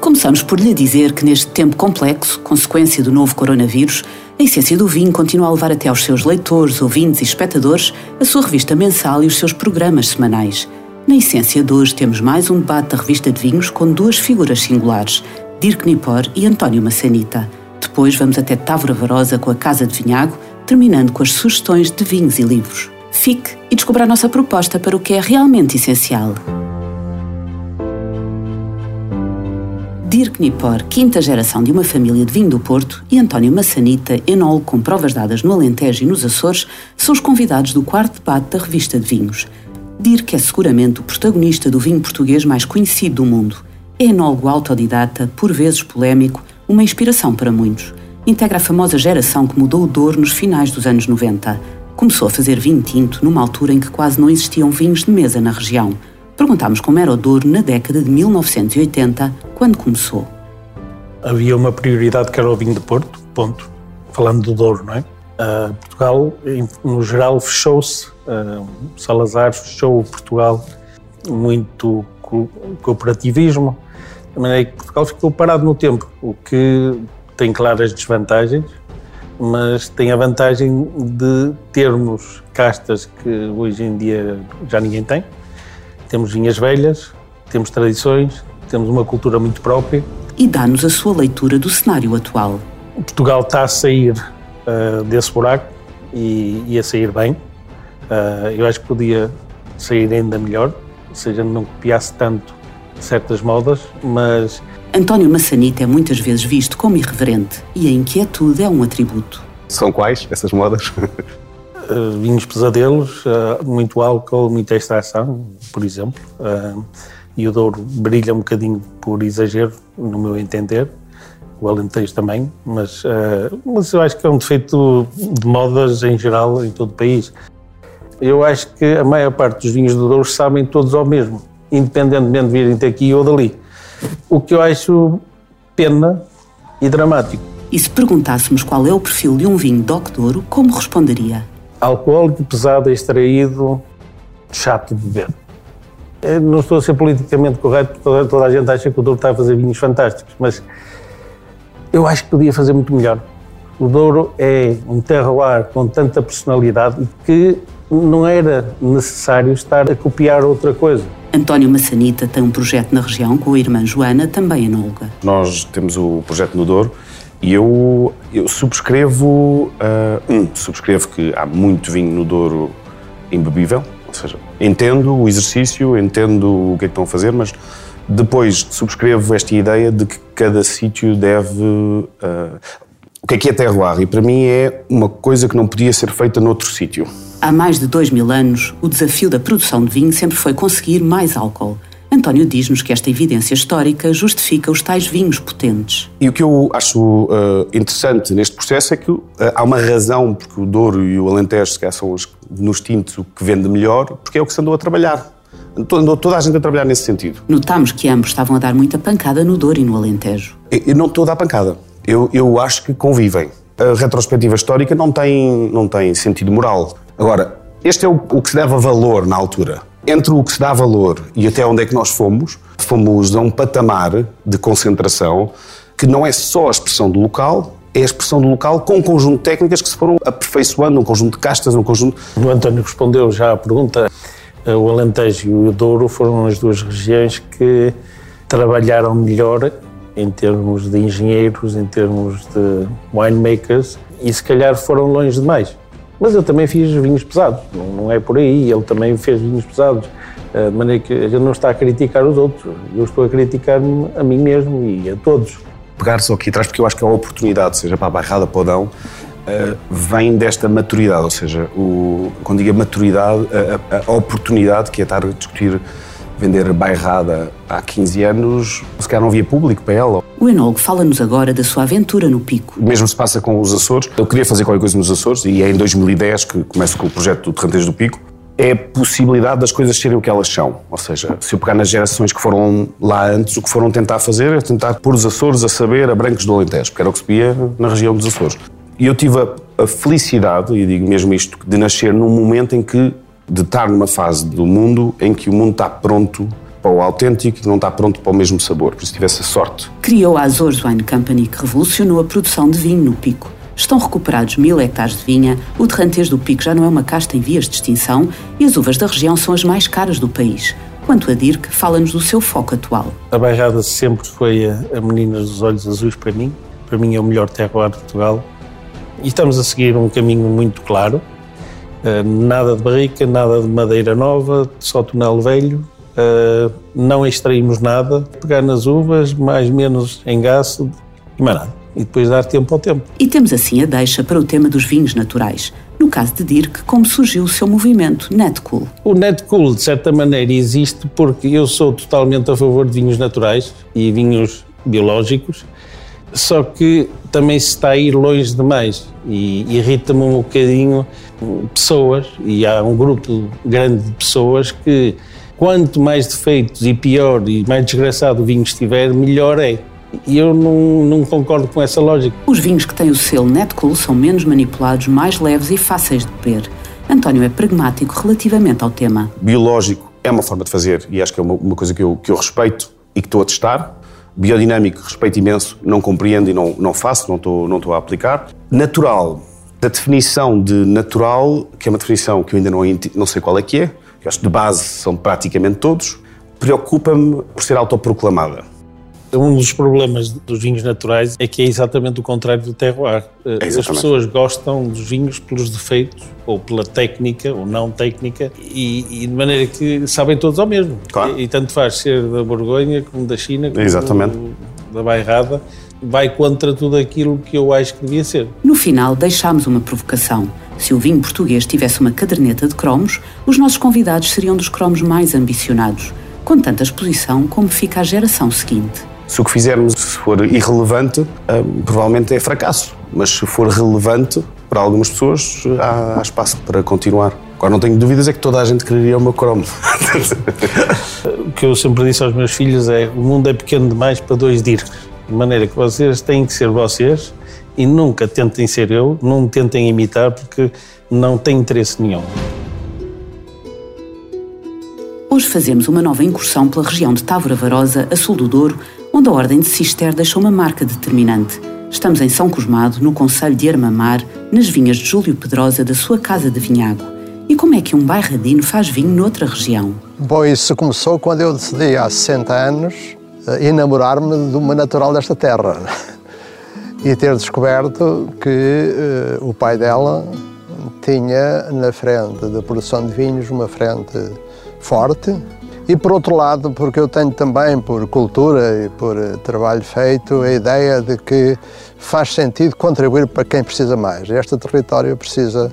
Começamos por lhe dizer que neste tempo complexo, consequência do novo coronavírus, a Essência do Vinho continua a levar até aos seus leitores, ouvintes e espectadores a sua revista mensal e os seus programas semanais. Na Essência de hoje temos mais um debate da revista de vinhos com duas figuras singulares, Dirk Nipor e António Massanita. Depois vamos até Távora Varosa com a Casa de Vinhago, terminando com as sugestões de vinhos e livros. Fique e descubra a nossa proposta para o que é realmente essencial. Dirk Nipor, quinta geração de uma família de vinho do Porto, e António Massanita, enólogo com provas dadas no Alentejo e nos Açores, são os convidados do quarto debate da revista de vinhos. Dirk é seguramente o protagonista do vinho português mais conhecido do mundo. É enólogo autodidata, por vezes polémico, uma inspiração para muitos. Integra a famosa geração que mudou o Douro nos finais dos anos 90. Começou a fazer vinho tinto numa altura em que quase não existiam vinhos de mesa na região. Perguntámos como era o Douro na década de 1980, quando começou. Havia uma prioridade que era o vinho de Porto, ponto. Falando do Douro, não é? Uh, Portugal, no geral, fechou-se. Uh, Salazar fechou Portugal muito co cooperativismo, de maneira que Portugal ficou parado no tempo, o que tem claras desvantagens, mas tem a vantagem de termos castas que hoje em dia já ninguém tem, temos vinhas velhas, temos tradições, temos uma cultura muito própria. E dá-nos a sua leitura do cenário atual. Portugal está a sair uh, desse buraco e, e, a sair bem. Uh, eu acho que podia sair ainda melhor, ou seja, não copiasse tanto certas modas, mas. António Massanita é muitas vezes visto como irreverente e a inquietude é um atributo. São quais essas modas? uh, vinhos pesadelos, uh, muito álcool, muita extração, por exemplo. Uh, e o Douro brilha um bocadinho por exagero, no meu entender. O Alentejo também, mas, mas eu acho que é um defeito de modas em geral em todo o país. Eu acho que a maior parte dos vinhos do Douro sabem todos ao mesmo, independentemente de virem daqui ou dali. O que eu acho pena e dramático. E se perguntássemos qual é o perfil de um vinho DOC Douro, como responderia? Alcoólico, pesado, extraído, chato de beber. Eu não estou a ser politicamente correto, porque toda a gente acha que o Douro está a fazer vinhos fantásticos, mas eu acho que podia fazer muito melhor. O Douro é um terroir com tanta personalidade que não era necessário estar a copiar outra coisa. António Massanita tem um projeto na região com a irmã Joana, também enóloga. Nós temos o projeto no Douro e eu, eu subscrevo, uh, um, subscrevo que há muito vinho no Douro imbebível, ou seja, entendo o exercício, entendo o que é que estão a fazer, mas depois subscrevo esta ideia de que cada sítio deve. Uh, o que é que é terroir? E para mim é uma coisa que não podia ser feita noutro sítio. Há mais de dois mil anos, o desafio da produção de vinho sempre foi conseguir mais álcool. António diz-nos que esta evidência histórica justifica os tais vinhos potentes. E o que eu acho uh, interessante neste processo é que uh, há uma razão porque o Douro e o Alentejo, se são os, nos tintos o que vende melhor, porque é o que se andou a trabalhar. Andou toda a gente a trabalhar nesse sentido. Notámos que ambos estavam a dar muita pancada no Douro e no Alentejo. Eu, eu não estou a dar pancada. Eu, eu acho que convivem. A retrospectiva histórica não tem, não tem sentido moral. Agora, este é o, o que se dava valor na altura entre o que se dá valor e até onde é que nós fomos, fomos a um patamar de concentração que não é só a expressão do local, é a expressão do local com um conjunto de técnicas que se foram aperfeiçoando, um conjunto de castas, um conjunto... O António respondeu já à pergunta. O Alentejo e o Douro foram as duas regiões que trabalharam melhor em termos de engenheiros, em termos de winemakers, e se calhar foram longe demais. Mas eu também fiz vinhos pesados, não é por aí, ele também fez vinhos pesados. Eh, de maneira que gente não está a criticar os outros, eu estou a criticar-me a mim mesmo e a todos. Pegar só aqui atrás, porque eu acho que é uma oportunidade, seja para a Bairrada, para o Dão, uh, vem desta maturidade, ou seja, o, quando digo maturidade, a, a, a, oportunidade que é estar a discutir vender bairrada há 15 anos, se calhar não havia público para ela. O enólogo fala-nos agora da sua aventura no Pico. O mesmo se passa com os Açores. Eu queria fazer qualquer coisa nos Açores e é em 2010 que começo com o projeto do Terranteiros do Pico. É a possibilidade das coisas serem o que elas são. Ou seja, se eu pegar nas gerações que foram lá antes, o que foram tentar fazer é tentar pôr os Açores a saber a Brancos do Alentejo, porque era o que se via na região dos Açores. E eu tive a, a felicidade, e digo mesmo isto, de nascer num momento em que, de estar numa fase do mundo em que o mundo está pronto para o autêntico e não está pronto para o mesmo sabor, por isso tivesse a sorte. Criou a Azores Wine Company, que revolucionou a produção de vinho no Pico. Estão recuperados mil hectares de vinha, o Terrantês do Pico já não é uma casta em vias de extinção e as uvas da região são as mais caras do país. Quanto a Dirk, fala-nos do seu foco atual. A Bairrada sempre foi a, a menina dos olhos azuis para mim. Para mim é o melhor terroir de Portugal. E estamos a seguir um caminho muito claro. Uh, nada de barrica, nada de madeira nova, só tonel velho. Uh, não extraímos nada. Pegar nas uvas, mais menos em gás e mais nada e depois dar tempo ao tempo. E temos assim a deixa para o tema dos vinhos naturais. No caso de Dirk, como surgiu o seu movimento Netcool? O Netcool, de certa maneira, existe porque eu sou totalmente a favor de vinhos naturais e vinhos biológicos, só que também se está a ir longe demais e irrita-me um bocadinho pessoas, e há um grupo grande de pessoas que quanto mais defeitos e pior e mais desgraçado o vinho estiver, melhor é. E eu não, não, concordo com essa lógica. Os vinhos que têm o selo Netcool são menos manipulados, mais leves e fáceis de beber. António é pragmático relativamente ao tema. Biológico é uma forma de fazer e acho que é uma, uma coisa que eu, que eu respeito e que estou a testar. Biodinâmico, respeito imenso, não compreendo e não, não faço, não estou, não estou a aplicar. Natural, da definição de natural, que é uma definição que eu ainda não, não sei qual é que é, que acho que de base são praticamente todos, preocupa-me por ser autoproclamada. Um dos problemas dos vinhos naturais é que é exatamente o contrário do terroir. É As pessoas gostam dos vinhos pelos defeitos, ou pela técnica, ou não técnica, e, e de maneira que sabem todos ao mesmo. Claro. E, e, tanto faz ser da Borgonha, como da China, como exatamente. Do, da Bairrada, vai contra tudo aquilo que eu acho que devia ser. No final, deixámos uma provocação. Se o vinho português tivesse uma caderneta de cromos, os nossos convidados seriam dos cromos mais ambicionados. Com tanta exposição, como fica a geração seguinte? Se o que fizermos for irrelevante, hum, provavelmente é fracasso. Mas se for relevante, para algumas pessoas, há, espaço para continuar. Agora, não tenho dúvidas é que toda a gente quereria o meu cromo. o que eu sempre disse aos meus filhos é: o mundo é pequeno demais para dois dircos. De maneira que vocês têm que ser vocês e nunca tentem ser eu, não tentem imitar, porque não tem interesse nenhum. Hoje fazemos uma nova incursão pela região de Távora Varosa, a sul do Douro, onde a Ordem de Cister deixou uma marca determinante. Estamos em São Cosmado, no Conselho de Armamar, nas vinhas de Júlio Pedrosa da sua casa de vinhago. E como é que um bairradino faz vinho noutra região? Bom, isso começou quando eu decidi, há 60 anos, eh, enamorar-me de uma natural desta terra. E ter descoberto que uh, o pai dela tinha na frente da produção de vinhos uma frente forte, e por outro lado, porque eu tenho também, por cultura e por eh, trabalho feito, a ideia de que faz sentido contribuir para quem precisa mais. Este território precisa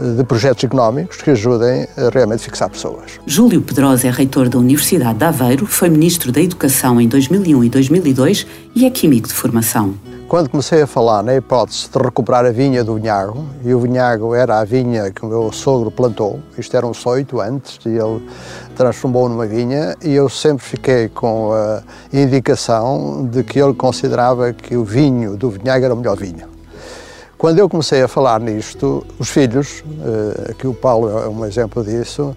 eh, de projetos económicos que ajudem a realmente fixar pessoas. Júlio Pedrosa é reitor da Universidade de Aveiro, foi ministro da Educação em 2001 e 2002 e é químico de formação. Quando comecei a falar na hipótese de recuperar a vinha do vinhago, e o vinhago era a vinha que o meu sogro plantou, isto era um soito antes, e ele transformou numa vinha, e eu sempre fiquei com a indicação de que ele considerava que o vinho do vinhago era o melhor vinho. Quando eu comecei a falar nisto, os filhos, eh, aqui o Paulo é um exemplo disso,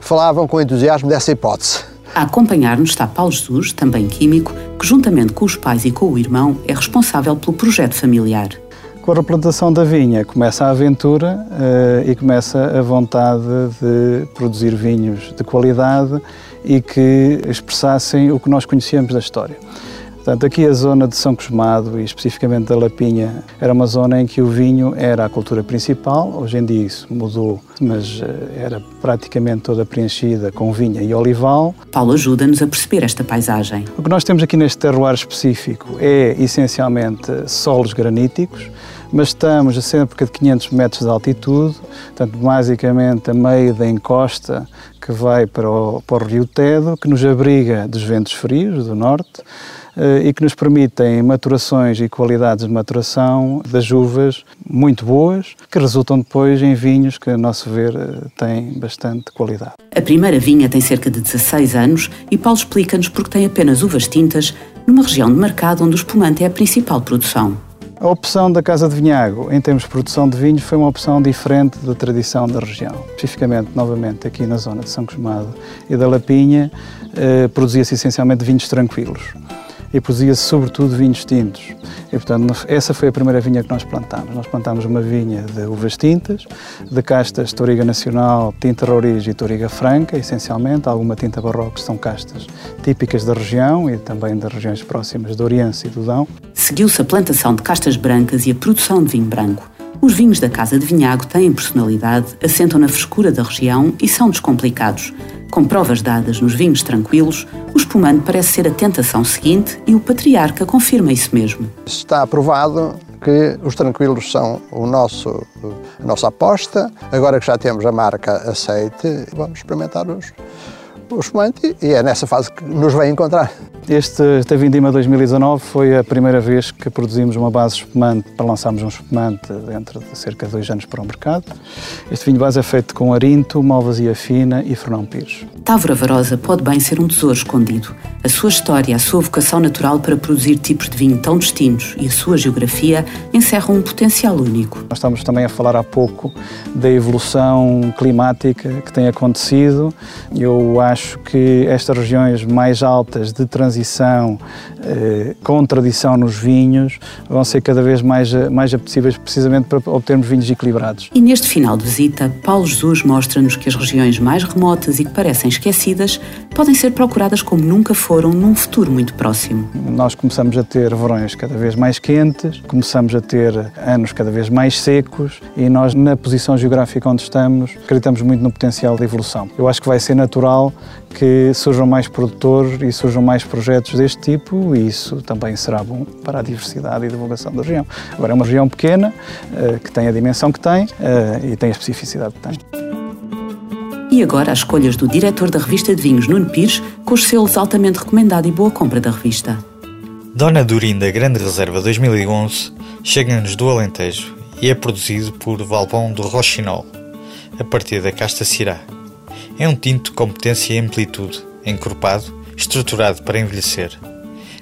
falavam com entusiasmo dessa hipótese. A acompanhar-nos está Paulo Jesus, também químico, que juntamente com os pais e com o irmão é responsável pelo projeto familiar. Com a replantação da vinha começa a aventura uh, e começa a vontade de produzir vinhos de qualidade e que expressassem o que nós conhecíamos da história. Portanto, aqui a zona de São Cosmado e especificamente da Lapinha era uma zona em que o vinho era a cultura principal. Hoje em dia isso mudou, mas eh, era praticamente toda preenchida com vinha e olival. Paulo ajuda-nos a perceber esta paisagem. O que nós temos aqui neste terroir específico é essencialmente solos graníticos, mas estamos a cerca de 500 metros de altitude, portanto, basicamente a meio da encosta que vai para o, para o Rio Tedo, que nos abriga dos ventos frios do norte e que nos permitem maturações e qualidades de maturação das uvas muito boas, que resultam depois em vinhos que, a nosso ver, eh, têm bastante qualidade. A primeira vinha tem cerca de 16 anos e Paulo explica-nos porque tem apenas uvas tintas numa região de mercado onde o espumante é a principal produção. A opção da Casa de Vinhago em termos de produção de vinhos foi uma opção diferente da tradição da região. Especificamente, novamente, aqui na zona de São Cosmado e da Lapinha, eh, produzia-se essencialmente vinhos tranquilos e produzia-se sobretudo vinhos tintos. E, portanto, essa foi a primeira vinha que nós plantámos. Nós plantámos uma vinha de uvas tintas, de castas Toriga Nacional, Tinta Roriz e Toriga Franca, essencialmente. Alguma tinta barroca são castas típicas da região e também das regiões próximas de Oriente e do Dão. Seguiu-se a plantação de castas brancas e a produção de vinho branco. Os vinhos da Casa de Vinhago têm personalidade, assentam na frescura da região e são descomplicados. Com provas dadas nos vinhos tranquilos, o espumante parece ser a tentação seguinte e o patriarca confirma isso mesmo. Está aprovado que os tranquilos são o nosso, a nossa aposta. Agora que já temos a marca aceite, vamos experimentar os, o espumante e é nessa fase que nos vai encontrar. Este, esta Vindima 2019 foi a primeira vez que produzimos uma base espumante para lançarmos um espumante dentro de cerca de dois anos para o mercado. Este vinho base é feito com Arinto, Malvasia Fina e Fernão Pires. Távora Varosa pode bem ser um tesouro escondido. A sua história, a sua vocação natural para produzir tipos de vinho tão distintos e a sua geografia encerram um potencial único. Nós estamos também a falar há pouco da evolução climática que tem acontecido. Eu acho que estas regiões mais altas de transição eh, com tradição nos vinhos vão ser cada vez mais, mais apetecíveis precisamente para obtermos vinhos equilibrados. E neste final de visita, Paulo Jesus mostra-nos que as regiões mais remotas e que parecem esquecidas podem ser procuradas como nunca foram num futuro muito próximo. Nós começamos a ter verões cada vez mais quentes, começamos a ter anos cada vez mais secos e nós, na posição geográfica onde estamos, acreditamos muito no potencial de evolução. Eu acho que vai ser natural que surjam mais produtores e surjam mais projetos deste tipo e isso também será bom para a diversidade e divulgação da região. Agora, é uma região pequena, eh, que tem a dimensão que tem eh, e tem a especificidade que tem. E agora as escolhas do diretor da revista de vinhos, Nuno Pires, com os selos altamente recomendado e boa compra da revista. Dona Durinda Grande Reserva 2011 chega-nos do Alentejo e é produzido por Valbon do Rochinol, a partir da casta Cirá. É um tinto com potência e amplitude, encorpado, estruturado para envelhecer.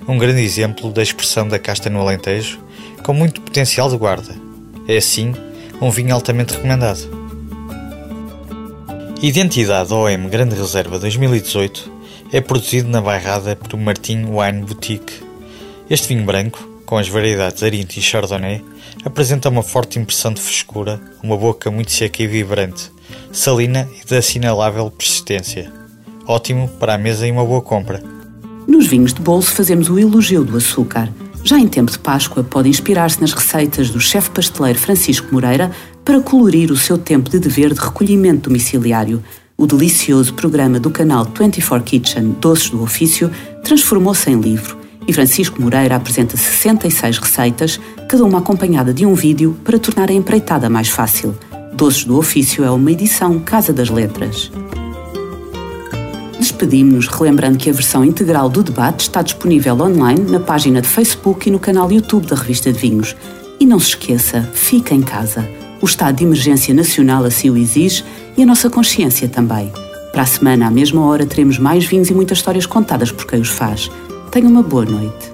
Um grande exemplo da expressão da casta no Alentejo, com muito potencial de guarda. É assim um vinho altamente recomendado. Identidade OM Grande Reserva 2018 é produzido na bairrada por Martin Wine Boutique. Este vinho branco, com as variedades Arinto e Chardonnay, apresenta uma forte impressão de frescura, uma boca muito seca e vibrante, salina e de assinalável persistência. Ótimo para a mesa e uma boa compra. Nos vinhos de bolso fazemos o elogio do açúcar. Já em tempo de Páscoa, pode inspirar-se nas receitas do chefe pasteleiro Francisco Moreira para colorir o seu tempo de dever de recolhimento domiciliário. O delicioso programa do canal 24 Kitchen Doces do Ofício transformou-se em livro e Francisco Moreira apresenta 66 receitas, cada uma acompanhada de um vídeo para tornar a empreitada mais fácil. Doces do Ofício é uma edição Casa das Letras. Despedimos-nos relembrando que a versão integral do debate está disponível online na página de Facebook e no canal YouTube da Revista de Vinhos. E não se esqueça, fique em casa. O estado de emergência nacional assim o exige e a nossa consciência também. Para a semana, à mesma hora, teremos mais vinhos e muitas histórias contadas por quem os faz. Tenha uma boa noite.